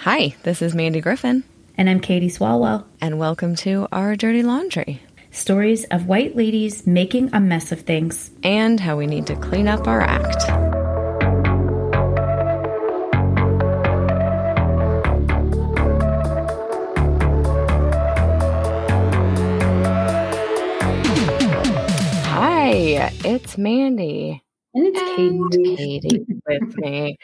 Hi, this is Mandy Griffin, And I'm Katie Swalwell. and welcome to Our Dirty Laundry Stories of white ladies making a mess of things. and how we need to clean up our act. Hi, it's Mandy. And it's Katie. Katie with me.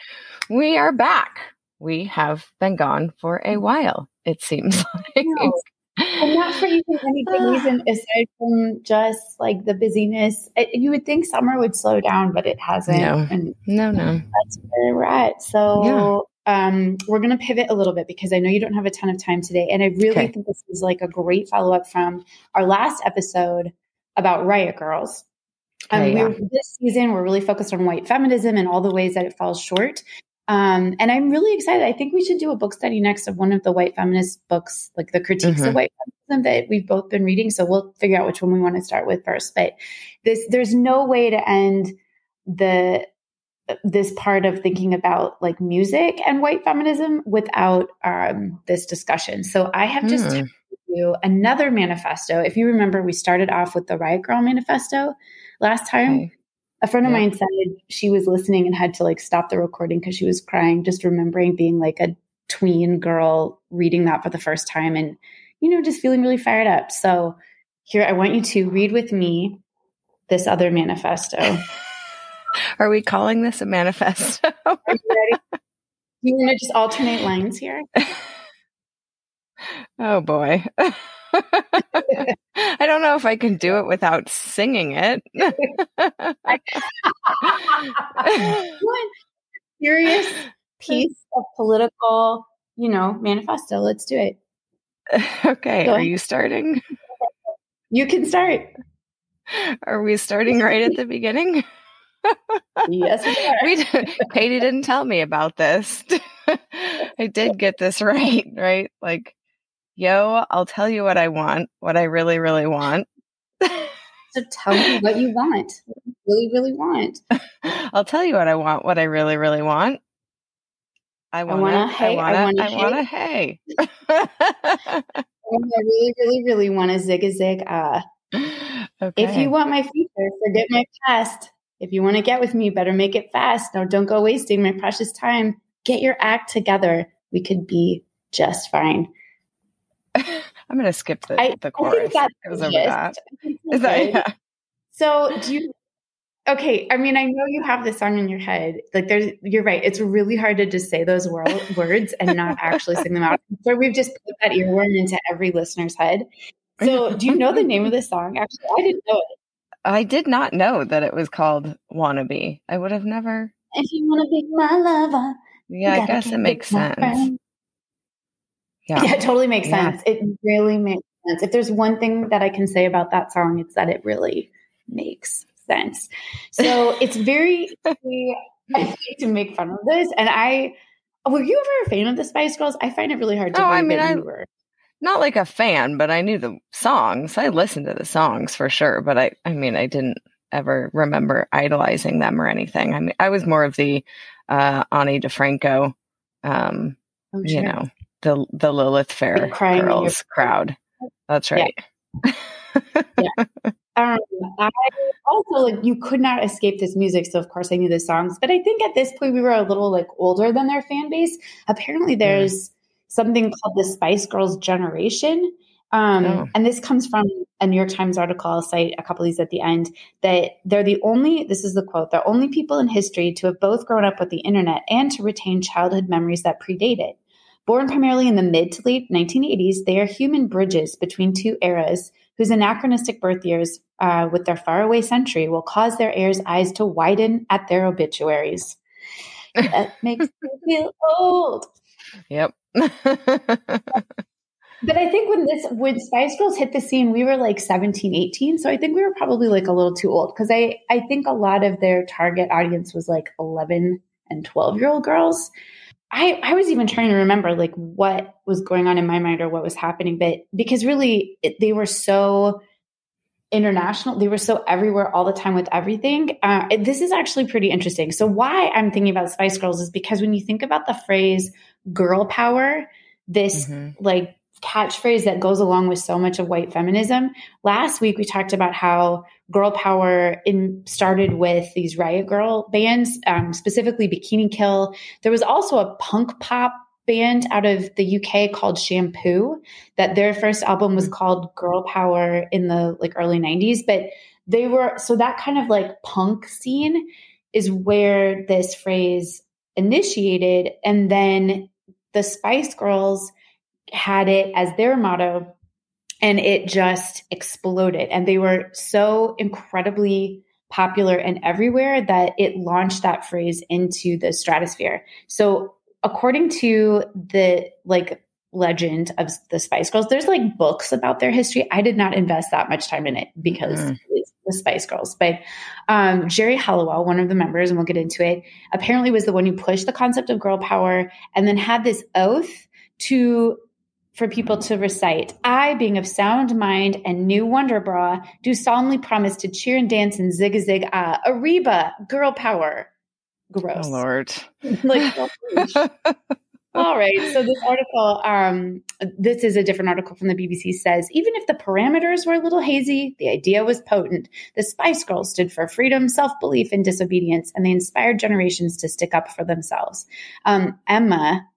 We are back. We have been gone for a while, it seems like. No. And not for even any good reason aside from just like the busyness. It, you would think summer would slow down, but it hasn't. No. And No, no. that's where we're at. So um, we're going to pivot a little bit because I know you don't have a ton of time today. And I really Okay. think this is like a great follow up from our last episode about Riot Girls. Um, Okay, we're, this season, we're really focused on white feminism and all the ways that it falls short. Um, and I'm really excited. I think we should do a book study next of one of the white feminist books, like the critiques Mhm. of white feminism that we've both been reading. So we'll figure out which one we want to start with first. But this, there's no way to end the this part of thinking about like music and white feminism without um, this discussion. So I have just Hmm. you another manifesto. If you remember, we started off with the Riot Girl manifesto last time. Okay. A friend of Yeah. mine said she was listening and had to like stop the recording because she was crying, just remembering being like a tween girl reading that for the first time and, you know, just feeling really fired up. So here, I want you to read with me this other manifesto. Are we calling this a manifesto? Are you ready? You want to just alternate lines here? oh boy. I don't know if I can do it without singing it. One serious piece of political, you know, manifesto. Let's do it. okay, are you starting? You can start. Are we starting right at the beginning? Yes, we are. we Katie didn't tell me about this. I did get this right, right? Like, yo, I'll tell you what I want, what I really, really want. So tell me what you want. What you really, really want. I'll tell you what I want, what I really, really want. I want I hey, I want wanna I want a hey. I really, really, really want to zig a zig. Uh, okay. if you want my future, forget my past. If you want to get with me, better make it fast. No, don't go wasting my precious time. Get your act together. We could be just fine. I'm going to skip the, I- the I think chorus that's because the of gist. that. Is that yeah. So do you okay, I mean I know you have the song in your head. Like there's you're right. It's really hard to just say those wor- words and not actually sing them out. So we've just put that earworm into every listener's head. So do you know the name of the song? Actually, I didn't know it. I did not know that it was called Wannabe. I would have never. If you wanna be my lover. Yeah, I guess it makes sense. friend. Yeah. Yeah, it totally makes Yeah. sense. It really makes sense. If there's one thing that I can say about that song, it's that it really makes sense. So it's very easy to make fun of this. And I were you ever a fan of the Spice Girls? I find it really hard to Oh, I mean, I- were. Not like a fan, but I knew the songs. I listened to the songs for sure, but I I mean, I didn't ever remember idolizing them or anything. I mean, I was more of the uh Ani DiFranco um Oh, you know, the the Lilith Fair crying in your- girls crowd. That's right. Um, I also like you could not escape this music, so of course I knew the songs. But I think at this point we were a little like older than their fan base. Apparently, there's something called the Spice Girls generation, um, Oh. and this comes from a New York Times article. I'll cite a couple of these at the end. That they're the only. This is the quote: "The only people in history to have both grown up with the internet and to retain childhood memories that predate it." Born primarily in the mid to late 1980s, they are human bridges between two eras whose anachronistic birth years uh, with their faraway century will cause their heirs' eyes to widen at their obituaries. That makes me feel old. Yep. But I think when this when Spice Girls hit the scene, we were like 17, 18. So I think we were probably like a little too old because I, I think a lot of their target audience was like 11 and 12 year old girls. I, I was even trying to remember like what was going on in my mind or what was happening, but because really it, they were so international, they were so everywhere all the time with everything. Uh, it- this is actually pretty interesting. So why I'm thinking about Spice Girls is because when you think about the phrase girl power, this mm-hmm. like catchphrase that goes along with so much of white feminism. Last week we talked about how girl power in, started with these riot girl bands, um, specifically Bikini Kill. There was also a punk pop band out of the UK called Shampoo that their first album was called Girl Power in the like early 90s, but they were so that kind of like punk scene is where this phrase initiated and then the Spice Girls had it as their motto and it just exploded. And they were so incredibly popular and everywhere that it launched that phrase into the stratosphere. So, according to the like legend of the Spice Girls, there's like books about their history. I did not invest that much time in it because mm. it's the Spice Girls. But um, Geri Halliwell, one of the members, and we'll get into it, apparently was the one who pushed the concept of girl power and then had this oath to for people to recite. I, being of sound mind and new wonder bra, do solemnly promise to cheer and dance and zig a zig ah, Arriba, girl power. Gross. Oh, Lord. like, all right. So this article, um, this is a different article from the BBC says, even if the parameters were a little hazy, the idea was potent. The Spice Girls stood for freedom, self-belief, and disobedience, and they inspired generations to stick up for themselves. Um, Emma,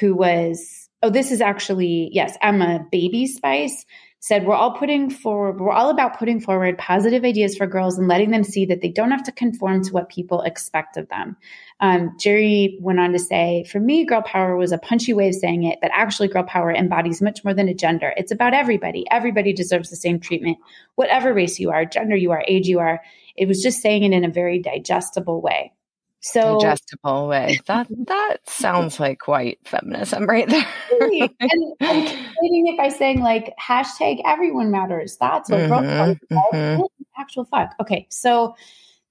who was oh, this is actually, yes, Emma Baby Spice said, We're all putting forward, we're all about putting forward positive ideas for girls and letting them see that they don't have to conform to what people expect of them. Um, Geri went on to say, For me, girl power was a punchy way of saying it, but actually, girl power embodies much more than a gender. It's about everybody. Everybody deserves the same treatment, whatever race you are, gender you are, age you are. It was just saying it in a very digestible way. So digestible way. That that sounds like white feminism right there. and, and it by saying like hashtag everyone matters. That's what mm-hmm, mm-hmm. actual fuck. Okay, so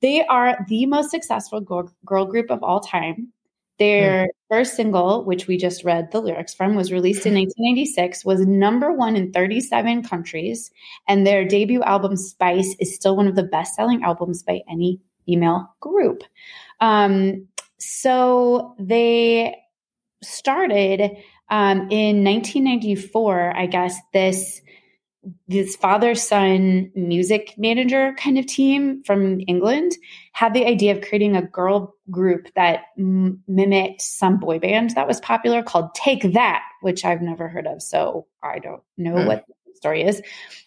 they are the most successful girl, girl group of all time. Their mm. first single, which we just read the lyrics from, was released in 1996, was number one in 37 countries. And their debut album, Spice, is still one of the best selling albums by any female group. Um, so they started um, in 1994, I guess, this this father son music manager kind of team from England had the idea of creating a girl group that m- mimicked some boy band that was popular called Take That, which I've never heard of. So I don't know mm. what story is.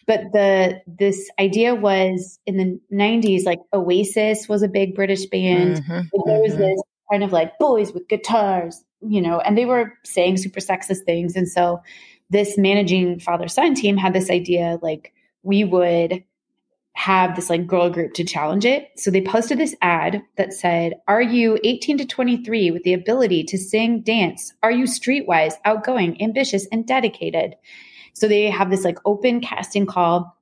But the this idea was in the 90s, like Oasis was a big British band. Mm-hmm, there was mm-hmm. this kind of like boys with guitars, you know, and they were saying super sexist things. And so this managing father son team had this idea like we would have this like girl group to challenge it. So they posted this ad that said, Are you 18 to 23 with the ability to sing, dance? Are you streetwise, outgoing, ambitious, and dedicated? So they have this like open casting call.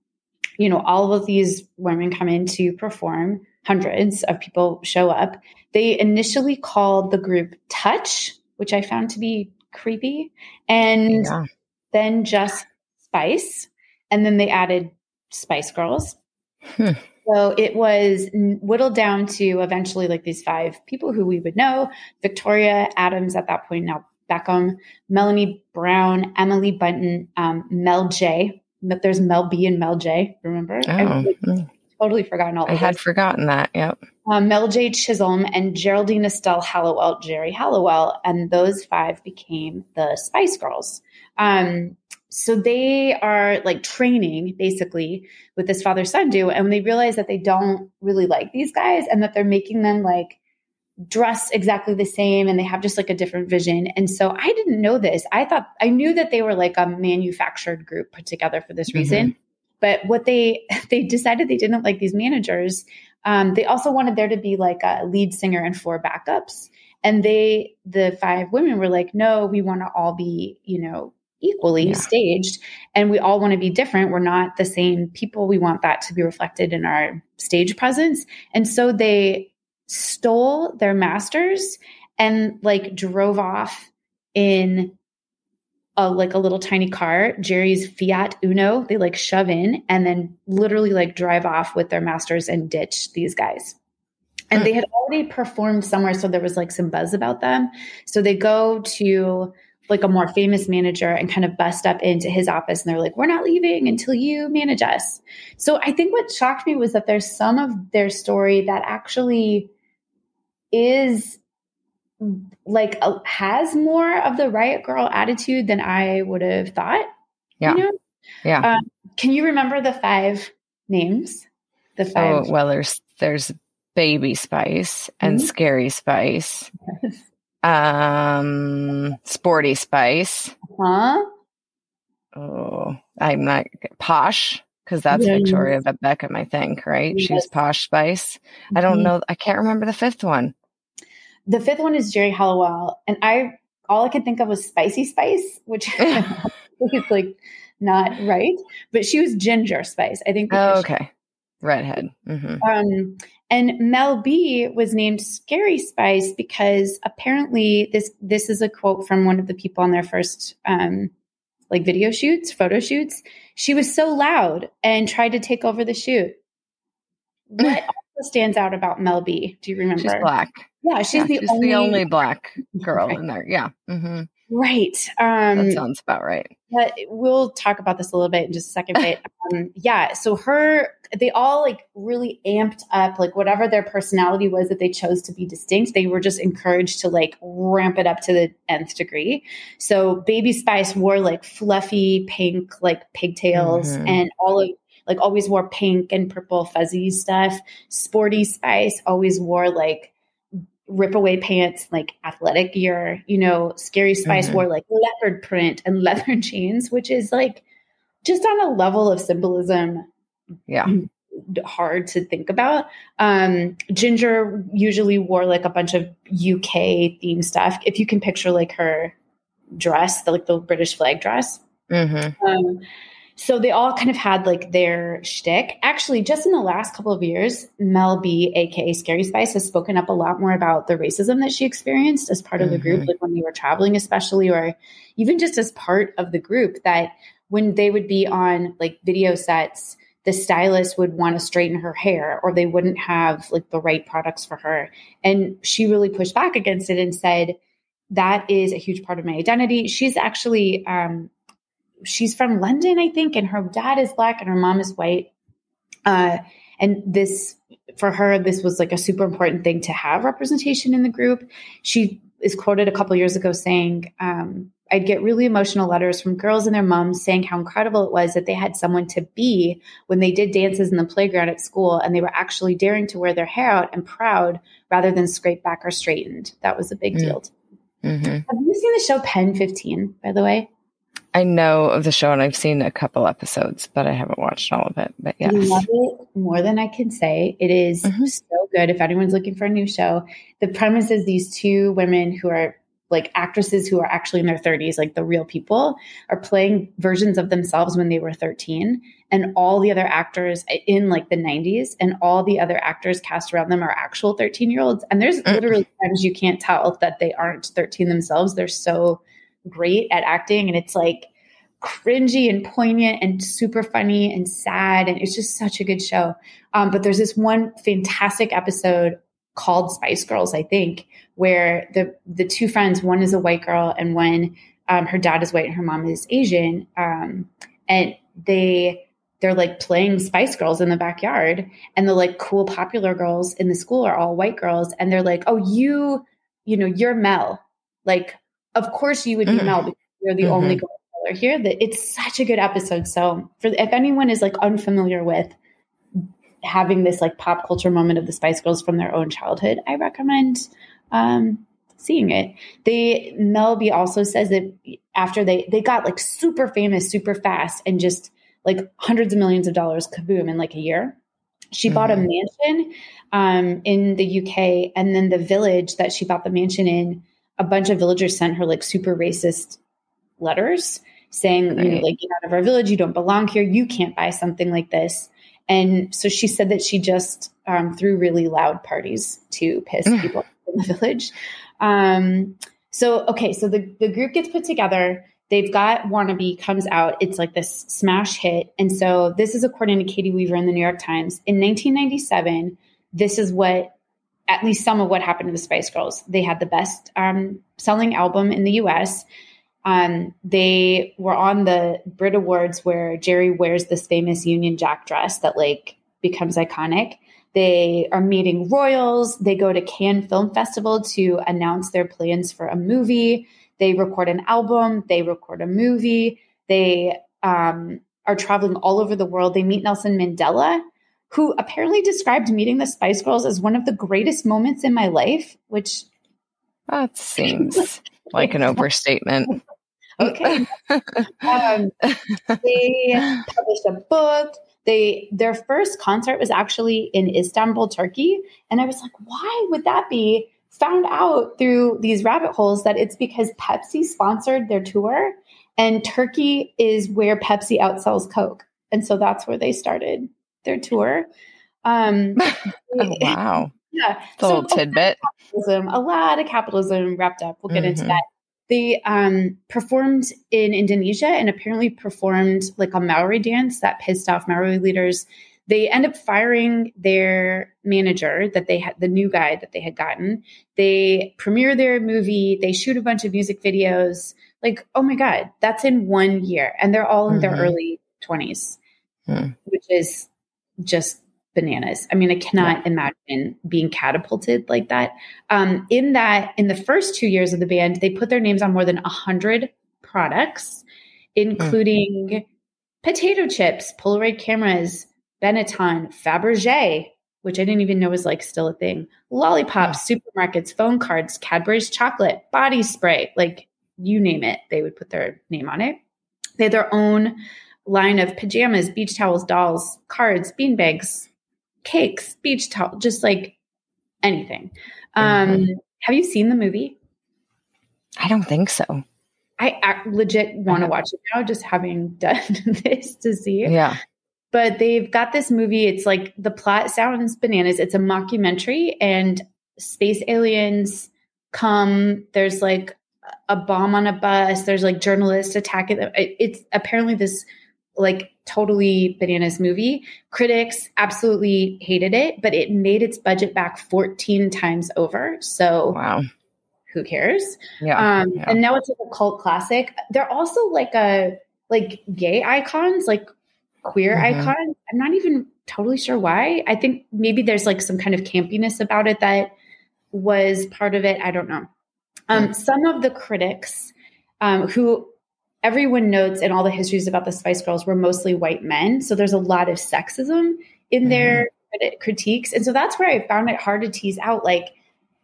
You know, all of these women come in to perform. Hundreds of people show up. They initially called the group Touch, which I found to be creepy, and yeah. then just Spice. And then they added Spice Girls. Hmm. So it was whittled down to eventually like these five people who we would know Victoria Adams at that point, now Beckham, Melanie Brown, Emily Bunton, um, Mel J. There's Mel B and Mel J. Remember? Oh, I hmm. totally forgotten all. I had forgotten that. Yep. Um, Mel J. Chisholm and Geraldine Estelle Halliwell, Geri Halliwell, and those five became the Spice Girls. Um, so they are like training basically with this father son do, and they realize that they don't really like these guys and that they're making them like dress exactly the same and they have just like a different vision. And so I didn't know this. I thought I knew that they were like a manufactured group put together for this reason. Mm-hmm. But what they they decided they didn't like these managers. Um, they also wanted there to be like a lead singer and four backups. And they the five women were like, no, we want to all be, you know, equally yeah. staged and we all want to be different we're not the same people we want that to be reflected in our stage presence and so they stole their masters and like drove off in a like a little tiny car, Geri's Fiat Uno. They like shove in and then literally like drive off with their masters and ditch these guys. And they had already performed somewhere, so there was like some buzz about them. So they go to like a more famous manager and kind of bust up into his office and they're like, We're not leaving until you manage us. So I think what shocked me was that there's some of their story that actually is like a, has more of the riot girl attitude than I would have thought. Yeah. You know? Yeah. Um, can you remember the five names? The five. Oh, well, there's, there's Baby Spice and Mhm. Scary Spice. Um, Sporty Spice. huh? Oh, I'm not Posh because that's Yeah. Victoria Beckham, I think, right? She was Posh Spice. I don't Mhm. know. I can't remember the fifth one. The fifth one is Geri Halliwell, and I all I could think of was Spicy Spice, which is like not right, but she was Ginger Spice, I think. Oh, she- okay. Redhead. hmm Um, and Mel B was named Scary Spice because apparently this this is a quote from one of the people on their first um, like video shoots, photo shoots. She was so loud and tried to take over the shoot. What also stands out about Mel B? Do you remember? She's black. Yeah, she's, Yeah, the, she's only, the only black girl Right. in there. Yeah. hmm right. Um, That sounds about right. But we'll talk about this a little bit in just a second. But um, yeah, so her, they all like really amped up like whatever their personality was that they chose to be distinct. They were just encouraged to like ramp it up to the nth degree. So Baby Spice wore like fluffy pink like pigtails Mhm. and all of like always wore pink and purple fuzzy stuff. Sporty Spice always wore like rip away pants, like athletic gear. You know, Scary Spice Mhm. wore like leopard print and leather jeans, which is like just on a level of symbolism Yeah. hard to think about. Um, Ginger usually wore like a bunch of UK themed stuff. If you can picture like her dress, the, like the British flag dress. hmm Um, so they all kind of had like their shtick. Actually, just in the last couple of years, Mel B, aka Scary Spice, has spoken up a lot more about the racism that she experienced as part of the group, Mhm. like when they were traveling, especially, or even just as part of the group. That when they would be on like video sets, the stylist would want to straighten her hair, or they wouldn't have like the right products for her. And she really pushed back against it and said, that is a huge part of my identity. She's actually um, she's from London, I think, and her dad is black and her mom is white. Uh, and this, for her, this was like a super important thing to have representation in the group. She is quoted a couple years ago saying, um, I'd get really emotional letters from girls and their moms saying how incredible it was that they had someone to be when they did dances in the playground at school and they were actually daring to wear their hair out and proud rather than scraped back or straightened. That was a big Mm. deal. hmm Have you seen the show PEN15, by the way? I know of the show and I've seen a couple episodes, but I haven't watched all of it. But I love it more than I can say. It is Mhm. so good. If anyone's looking for a new show, the premise is these two women who are like actresses who are actually in their 30s, like the real people, are playing versions of themselves when they were 13. And all the other actors in like the 90s and all the other actors cast around them are actual 13 year olds. And there's Mm. literally times you can't tell that they aren't 13 themselves. They're so great at acting. And it's like, cringy and poignant and super funny and sad. And it's just such a good show. Um, but there's this one fantastic episode called Spice Girls, I think, where the the two friends, one is a white girl and one um, her dad is white and her mom is Asian, um, and they they're like playing Spice Girls in the backyard, and the like cool popular girls in the school are all white girls, and they're like, "Oh, you, you know, you're Mel. Like, of course you would be Mm. Mel because you're the Mhm. only girl color here." That it's such a good episode. So, for if anyone is like unfamiliar with having this like pop culture moment of the Spice Girls from their own childhood, I recommend um, seeing it. They Mel B also says that after they they got like super famous super fast and just like hundreds of millions of dollars kaboom in like a year. She bought a Mhm. mansion um, in the UK, and then the village that she bought the mansion in, a bunch of villagers sent her like super racist letters saying, you know, Right. like get out of our village, you don't belong here, you can't buy something like this. And so she said that she just um, threw really loud parties to piss people in the village. Um, so, okay, so the, the group gets put together. They've got Wannabe comes out. It's like this smash hit. And so this is according to Caity Weaver in the New York Times. In 1997, this is what at least some of what happened to the Spice Girls. They had the best um, selling album in the US. Um, they were on the Brit Awards where Geri wears this famous Union Jack dress that like becomes iconic. They are meeting royals. They go to Cannes Film Festival to announce their plans for a movie. They record an album. They record a movie. They um, are traveling all over the world. They meet Nelson Mandela, who apparently described meeting the Spice Girls as one of the greatest moments in my life, which that seems like an overstatement. okay. Um, they published a book. They their first concert was actually in Istanbul, Turkey, and I was like, why would that be? Found out through these rabbit holes that it's because Pepsi sponsored their tour, and Turkey is where Pepsi outsells Coke, and so that's where they started their tour. Um, oh, wow. Yeah. It's a so, little tidbit. A lot of capitalism wrapped up. We'll get mm-hmm. into that. They um, performed in Indonesia and apparently performed like a Maori dance that pissed off Maori leaders. They end up firing their manager that they had, the new guy that they had gotten. They premiere their movie. They shoot a bunch of music videos. Like, oh my God, that's in one year. And they're all in mm-hmm. their early 20s, mm. which is just bananas. I mean, I cannot yeah. imagine being catapulted like that. Um, in that, in the first two years of the band, they put their names on more than a hundred products, including mm. potato chips, Polaroid cameras, Benetton, Fabergé, which I didn't even know was like still a thing, lollipops, yeah. supermarkets, phone cards, Cadbury's chocolate, body spray, like you name it, they would put their name on it. They had their own line of pajamas, beach towels, dolls, cards, beanbags, cakes, beach towel, just like anything. Um, mm-hmm. Have you seen the movie? I don't think so. I, legit want to uh-huh. watch it now, just having done this to see. Yeah. But they've got this movie. It's like the plot sounds bananas. It's a mockumentary, and space aliens come. There's like a bomb on a bus. There's like journalists attacking them. It's apparently this like totally bananas movie. Critics absolutely hated it, but it made its budget back 14 times over. So wow. Who cares? Yeah, um, yeah. And now it's like a cult classic. They're also like a like gay icons, like queer mm-hmm. icons. I'm not even totally sure why. I think maybe there's like some kind of campiness about it that was part of it. I don't know. Um, mm. Some of the critics um, who everyone notes in all the histories about the Spice Girls were mostly white men. So there's a lot of sexism in mm-hmm. their critiques. And so that's where I found it hard to tease out like,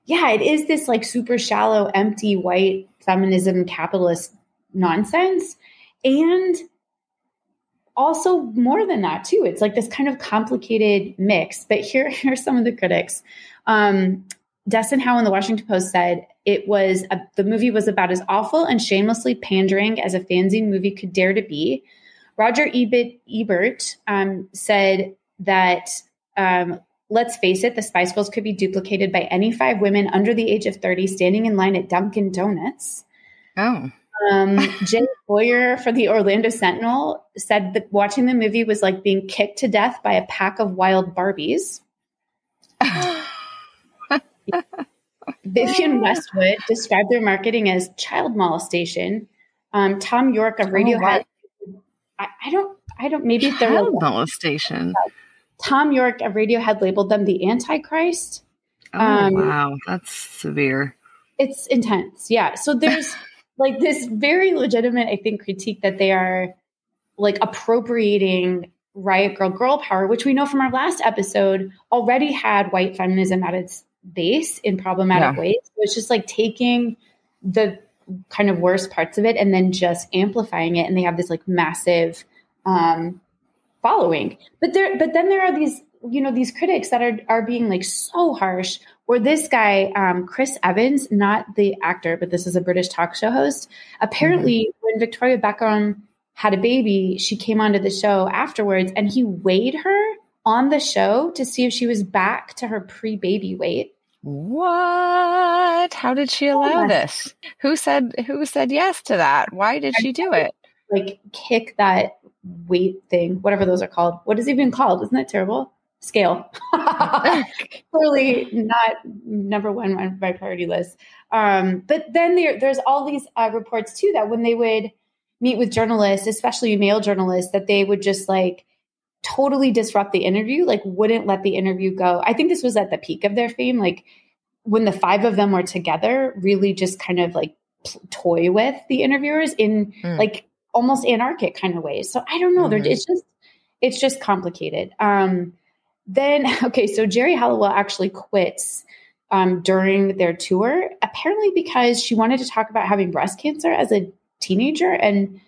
yeah, it is this like super shallow, empty white feminism capitalist nonsense. And also more than that too. It's like this kind of complicated mix. But here, here are some of the critics. Um, Desson Howe in the Washington Post said it was a, the movie was about as awful and shamelessly pandering as a fanzine movie could dare to be. Roger Ebert, Ebert um, said that um, let's face it, the Spice Girls could be duplicated by any five women under the age of 30 standing in line at Dunkin' Donuts. Oh. Um, Jay Boyer for the Orlando Sentinel said that watching the movie was like being kicked to death by a pack of wild Barbies. Vivienne Westwood described their marketing as child molestation. Um, Thom Yorke of Radiohead. Oh, I, I, don't. I don't. Maybe child they're molestation. Thom Yorke of Radiohead labeled them the Antichrist. Oh um, wow, that's severe. It's intense. Yeah. So there's like this very legitimate, I think, critique that they are like appropriating riot girl girl power, which we know from our last episode already had white feminism at its base in problematic yeah. ways. So it's just like taking the kind of worst parts of it and then just amplifying it. And they have this like massive um, following. But there, but then there are these, you know, these critics that are are being like so harsh. Or this guy, um, Chris Evans, not the actor, but this is a British talk show host. Apparently, mm-hmm. when Victoria Beckham had a baby, she came onto the show afterwards, and he weighed her on the show to see if she was back to her pre-baby weight. What? How did she allow yes. this? Who said who said yes to that? Why did she do it? Like kick that weight thing, whatever those are called. What is it even called? Isn't that terrible? scale. Clearly not number one on my priority list. Um, but then there, there's all these uh, reports too that when they would meet with journalists, especially male journalists, that they would just like totally disrupt the interview, like wouldn't let the interview go. I think this was at the peak of their fame. Like when the five of them were together, really just kind of like toy with the interviewers in mm. like almost anarchic kind of ways. So I don't know. Mm-hmm. It's just it's just complicated. Um, then okay, so Geri Halliwell actually quits um, during their tour, apparently because she wanted to talk about having breast cancer as a teenager and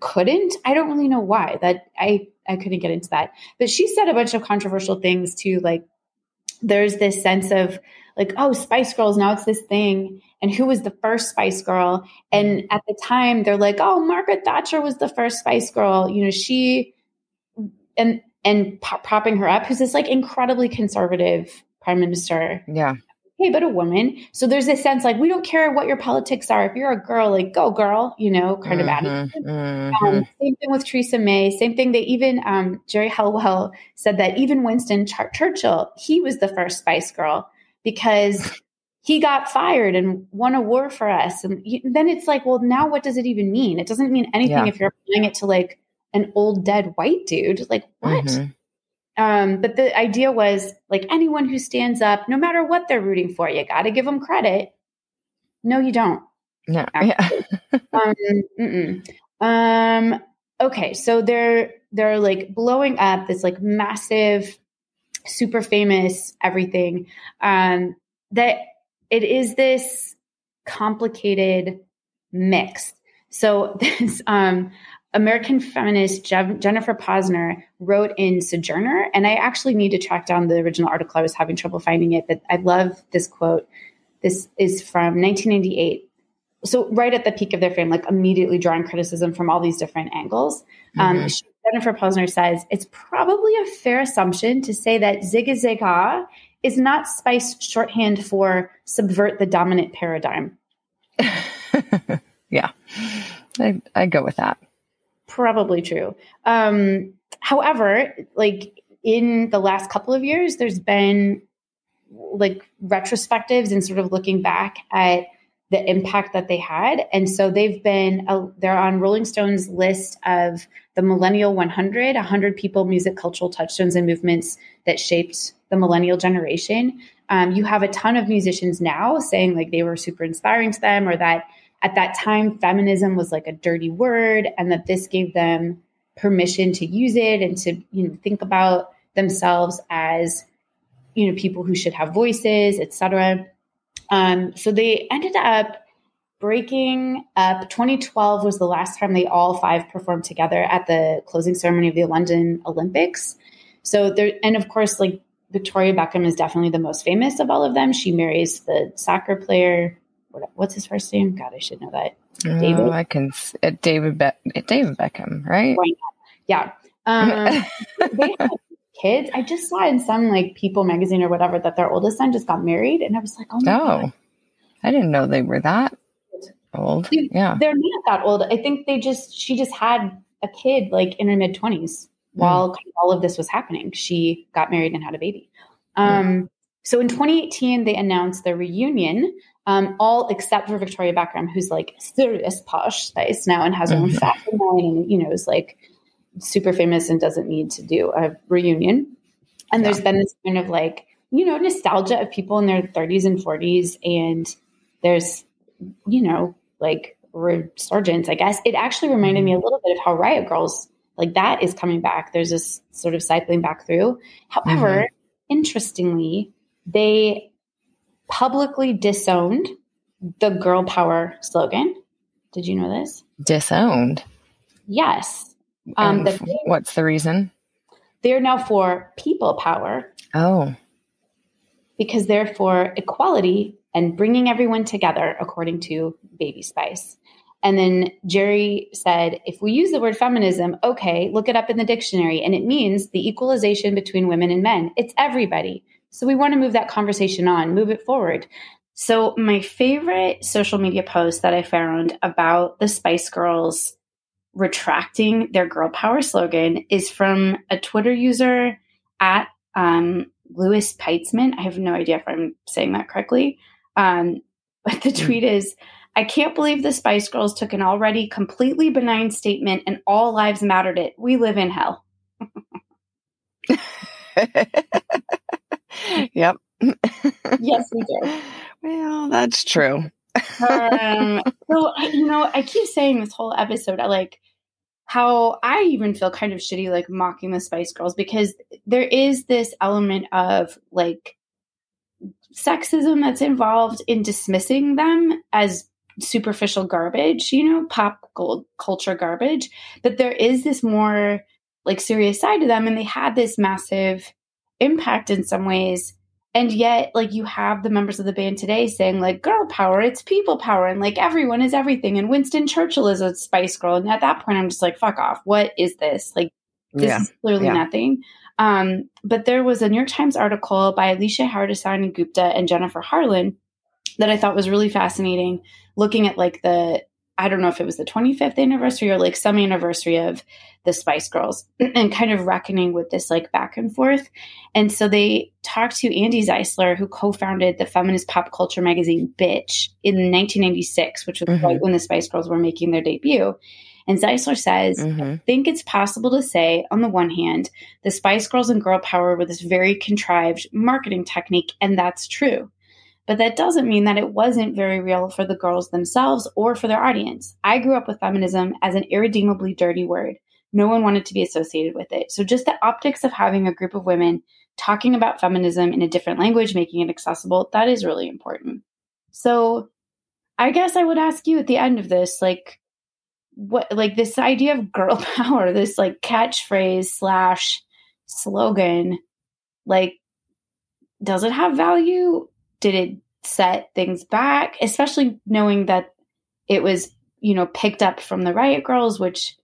couldn't. I don't really know why. That I I couldn't get into that. But she said a bunch of controversial things too, like there's this sense of like, oh, Spice Girls, now it's this thing. And who was the first Spice Girl? And mm-hmm. at the time, they're like, oh, Margaret Thatcher was the first Spice Girl. You know, she and and propping her up, who's this like incredibly conservative prime minister. Yeah. Hey, but a woman. So there's this sense like we don't care what your politics are. If you're a girl, like go girl, you know, kind mm-hmm, of attitude. Mm-hmm. Um, same thing with Theresa May. Same thing. They even um, Geri Halliwell said that even Winston Ch- Churchill, he was the first Spice Girl because he got fired and won a war for us. And you, then it's like, well, now what does it even mean? It doesn't mean anything yeah. if you're applying it to like an old dead white dude. Like what? Mm-hmm. Um, but the idea was like anyone who stands up, no matter what they're rooting for, you got to give them credit. No, you don't. No. Yeah. um, um, okay. So they're, they're like blowing up this like massive, super famous everything. Um, that it is this complicated mix. So this, um, American feminist Jennifer Pozner wrote in Sojourner, and I actually need to track down the original article. I was having trouble finding it, but I love this quote. This is from 1998. So, right at the peak of their fame, like immediately drawing criticism from all these different angles. Um, mm-hmm. Um, she, Jennifer Pozner says it's probably a fair assumption to say that Zigga Zigga is not Spice shorthand for subvert the dominant paradigm. yeah, I, I go with that probably true. Um, however, like in the last couple of years, there's been like retrospectives and sort of looking back at the impact that they had. And so they've been, uh, they're on Rolling Stone's list of the Millennial 100, 100 people, music, cultural touchstones, and movements that shaped the millennial generation. Um, you have a ton of musicians now saying like they were super inspiring to them or that at that time, feminism was like a dirty word, and that this gave them permission to use it and to you know think about themselves as you know people who should have voices, etc. Um, so they ended up breaking up. 2012 was the last time they all five performed together at the closing ceremony of the London Olympics. So there, and of course, like Victoria Beckham is definitely the most famous of all of them. She marries the soccer player what, what's his first name? God, I should know that. Oh, David. I can. Uh, David. Be- David Beckham, right? Yeah. Um, they have kids. I just saw in some like People magazine or whatever that their oldest son just got married, and I was like, oh my oh, god. I didn't know they were that old. Dude, yeah, they're not that old. I think they just she just had a kid like in her mid twenties while mm. all of this was happening. She got married and had a baby. Um, mm. So in 2018, they announced their reunion um, all except for Victoria Beckham, who's like serious posh space now and has her own mm-hmm. fashion line and, you know, is like super famous and doesn't need to do a reunion. And yeah. there's been this kind of like, you know, nostalgia of people in their 30s and 40s. And there's, you know, like resurgence, I guess. It actually reminded mm-hmm. me a little bit of how Riot Girls, like that is coming back. There's this sort of cycling back through. However, mm-hmm. interestingly, they publicly disowned the girl power slogan. Did you know this? Disowned. Yes. Um, the, what's the reason? They're now for people power. Oh. Because they're for equality and bringing everyone together, according to Baby Spice. And then Geri said, if we use the word feminism, okay, look it up in the dictionary. And it means the equalization between women and men. It's everybody. So we want to move that conversation on, move it forward. So my favorite social media post that I found about the Spice Girls retracting their girl power slogan is from a Twitter user at um, Louis Peitzman. I have no idea if I'm saying that correctly. Um, but the tweet is I can't believe the Spice Girls took an already completely benign statement and all lives mattered it. We live in hell. yep. yes, we do. Well, that's true. um, so, you know, I keep saying this whole episode, I like how I even feel kind of shitty, like mocking the Spice Girls, because there is this element of like sexism that's involved in dismissing them as superficial garbage, you know, pop gold culture garbage. But there is this more like serious side to them, and they had this massive impact in some ways. And yet, like, you have the members of the band today saying, like, girl power, it's people power, and like everyone is everything. And Winston Churchill is a Spice Girl. And at that point, I'm just like, fuck off. What is this? Like, this yeah. is clearly yeah. nothing. Um, but there was a New York Times article by Alisha Haridasani Gupta and Jennifer Harlan that I thought was really fascinating, looking at like the I don't know if it was the 25th anniversary or like some anniversary of the Spice Girls and kind of reckoning with this like back and forth. And so they talked to Andi Zeisler, who co founded the feminist pop culture magazine Bitch in 1996, which was mm-hmm. right when the Spice Girls were making their debut. And Zeisler says, mm-hmm. I think it's possible to say, on the one hand, the Spice Girls and girl power were this very contrived marketing technique, and that's true. But that doesn't mean that it wasn't very real for the girls themselves or for their audience. I grew up with feminism as an irredeemably dirty word. No one wanted to be associated with it. So just the optics of having a group of women talking about feminism in a different language, making it accessible, that is really important. So I guess I would ask you at the end of this, like, what, like this idea of girl power, this like catchphrase slash slogan, like, does it have value? Did it set things back, especially knowing that it was, you know, picked up from the Riot Girls, which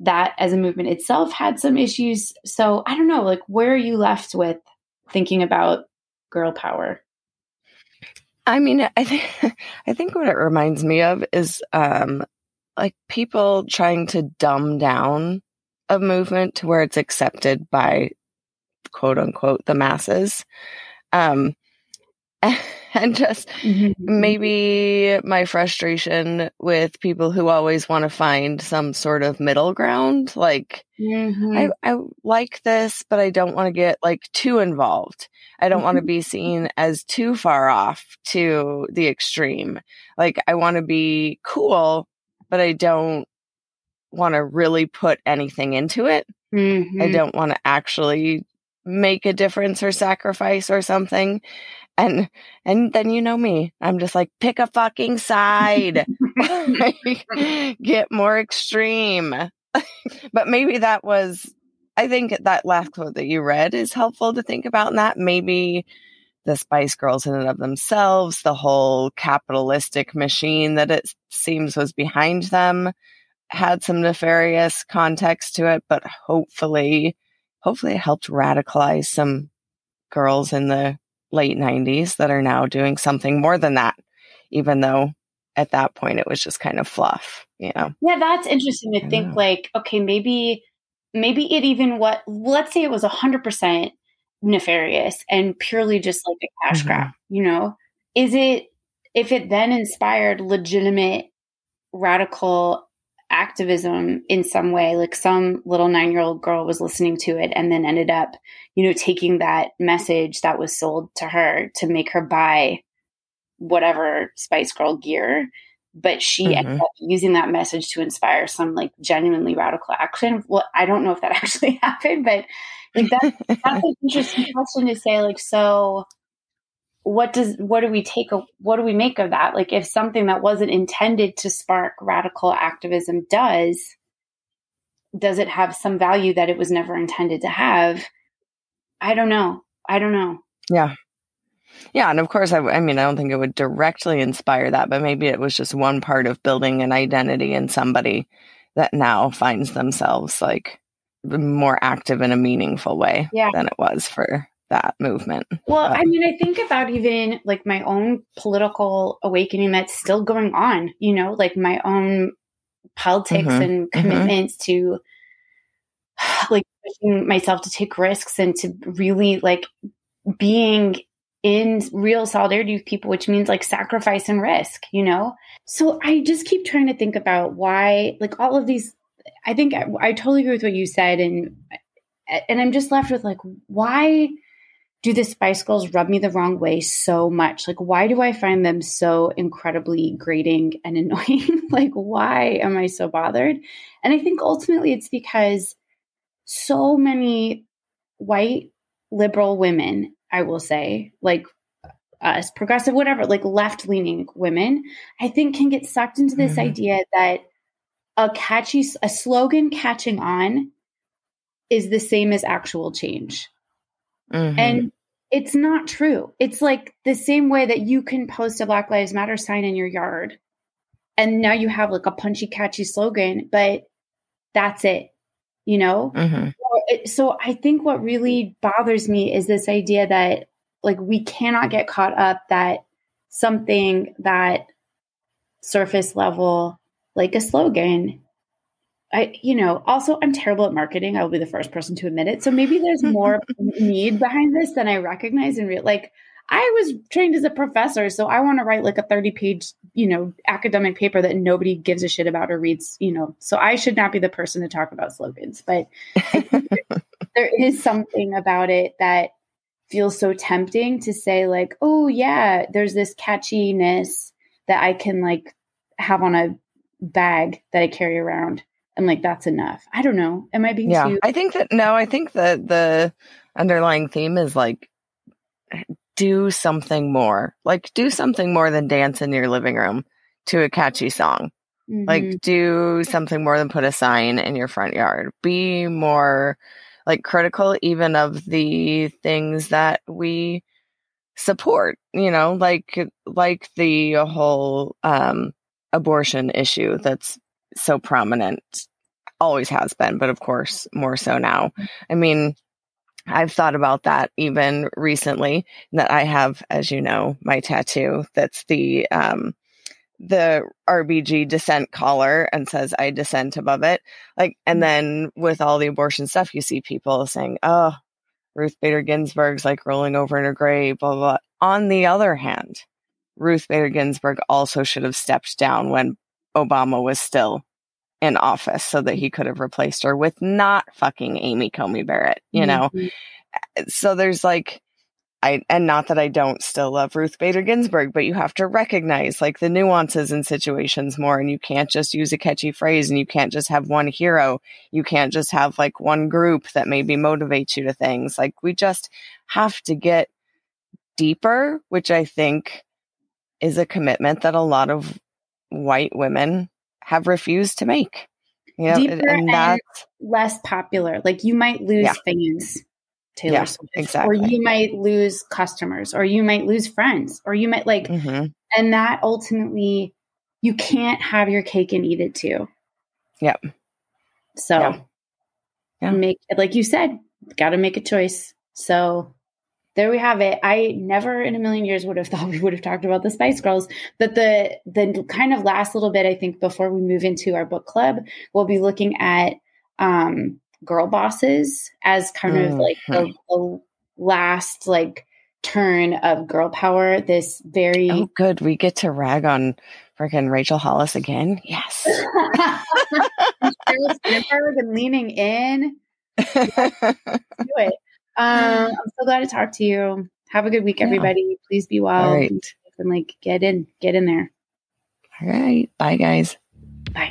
that as a movement itself had some issues. So I don't know, like where are you left with thinking about girl power? I mean, I think I think what it reminds me of is um like people trying to dumb down a movement to where it's accepted by quote unquote the masses. Um and just mm-hmm. maybe my frustration with people who always want to find some sort of middle ground. Like, mm-hmm. I, I like this, but I don't want to get like too involved. I don't mm-hmm. want to be seen as too far off to the extreme. Like, I want to be cool, but I don't want to really put anything into it. I mm-hmm. don't want to actually make a difference or sacrifice or something and and then you know me i'm just like pick a fucking side. Get more extreme. But maybe that was i think that last quote that you read is helpful to think about in that maybe the spice girls in and of themselves the whole capitalistic machine that it seems was behind them had some nefarious context to it but hopefully hopefully it helped radicalize some girls in the late 90s that are now doing something more than that, even though at that point it was just kind of fluff, you know? Yeah, that's interesting to think like, okay, maybe, maybe it even what, let's say it was 100% nefarious and purely just like a cash mm-hmm. grab, you know? Is it, if it then inspired legitimate radical activism in some way. Like some little 9-year-old girl was listening to it and then ended up you know taking that message that was sold to her to make her buy whatever spice girl gear. But she mm-hmm. ended up using that message to inspire some like genuinely radical action. Well i don't know if that actually happened but like that, that's an interesting question to say like so what does what do we take a, what do we make of that? Like if something that wasn't intended to spark radical activism does does it have some value that it was never intended to have? I don't know. I don't know. Yeah. Yeah and of course I, I mean i don't think it would directly inspire that but maybe it was just one part of building an identity in somebody that now finds themselves like more active in a meaningful way yeah. than it was for that movement. Well, I mean, I think about even like my own political awakening that's still going on, you know, like my own politics mm-hmm, and mm-hmm. commitments mm-hmm. to like pushing myself to take risks and to really like being in real solidarity with people, which means like sacrifice and risk, you know? So I just keep trying to think about why, like all of these, I think I, I totally agree with what you said. And, and I'm just left with like, why do the Spice Girls rub me the wrong way so much? Like, why do I find them so incredibly grating and annoying? like, why am I so bothered? And I think ultimately it's because so many white liberal women, I will say, like us, progressive, whatever, like left leaning women, I think can get sucked into this mm-hmm. idea that a catchy, a slogan catching on is the same as actual change. Mm-hmm. And it's not true. It's like the same way that you can post a Black Lives Matter sign in your yard and now you have like a punchy, catchy slogan, but that's it, you know? Mm-hmm. So, so I think what really bothers me is this idea that like we cannot get caught up that something that surface level, like a slogan, I, you know, also I'm terrible at marketing. I will be the first person to admit it. So maybe there's more need behind this than I recognize in real. Like I was trained as a professor, so I want to write like a 30 page, you know, academic paper that nobody gives a shit about or reads, you know. So I should not be the person to talk about slogans, but there is something about it that feels so tempting to say like, "Oh yeah, there's this catchiness that I can like have on a bag that I carry around." And like that's enough. I don't know. Am I being yeah, too? I think that no. I think that the underlying theme is like do something more. Like do something more than dance in your living room to a catchy song. Mm-hmm. Like do something more than put a sign in your front yard. Be more like critical even of the things that we support, you know, like like the whole um abortion issue that's so prominent always has been but of course more so now i mean i've thought about that even recently that i have as you know my tattoo that's the um the rbg dissent collar and says i dissent above it like and mm-hmm. then with all the abortion stuff you see people saying oh ruth bader ginsburg's like rolling over in her grave blah blah, blah. on the other hand ruth bader ginsburg also should have stepped down when Obama was still in office so that he could have replaced her with not fucking Amy Coney Barrett, you know? Mm-hmm. So there's like, I, and not that I don't still love Ruth Bader Ginsburg, but you have to recognize like the nuances in situations more. And you can't just use a catchy phrase and you can't just have one hero. You can't just have like one group that maybe motivates you to things. Like we just have to get deeper, which I think is a commitment that a lot of white women have refused to make. You know, Deeper and, and less popular. Like you might lose yeah. fans, Taylor yeah, Swift, exactly. or you might lose customers, or you might lose friends, or you might like, mm-hmm. and that ultimately you can't have your cake and eat it too. Yep. So, yeah. yeah. make like you said, got to make a choice. So there we have it. I never in a million years would have thought we would have talked about the Spice Girls. But the the kind of last little bit, I think, before we move into our book club, we'll be looking at um, girl bosses as kind of like the, the, last like turn of girl power. This very oh, good. We get to rag on freaking Rachel Hollis again. Yes, I and leaning in. do it. Um, I'm so glad to talk to you. Have a good week, everybody. Yeah. Please be well. All right. And like get in, get in there. All right. Bye guys. Bye.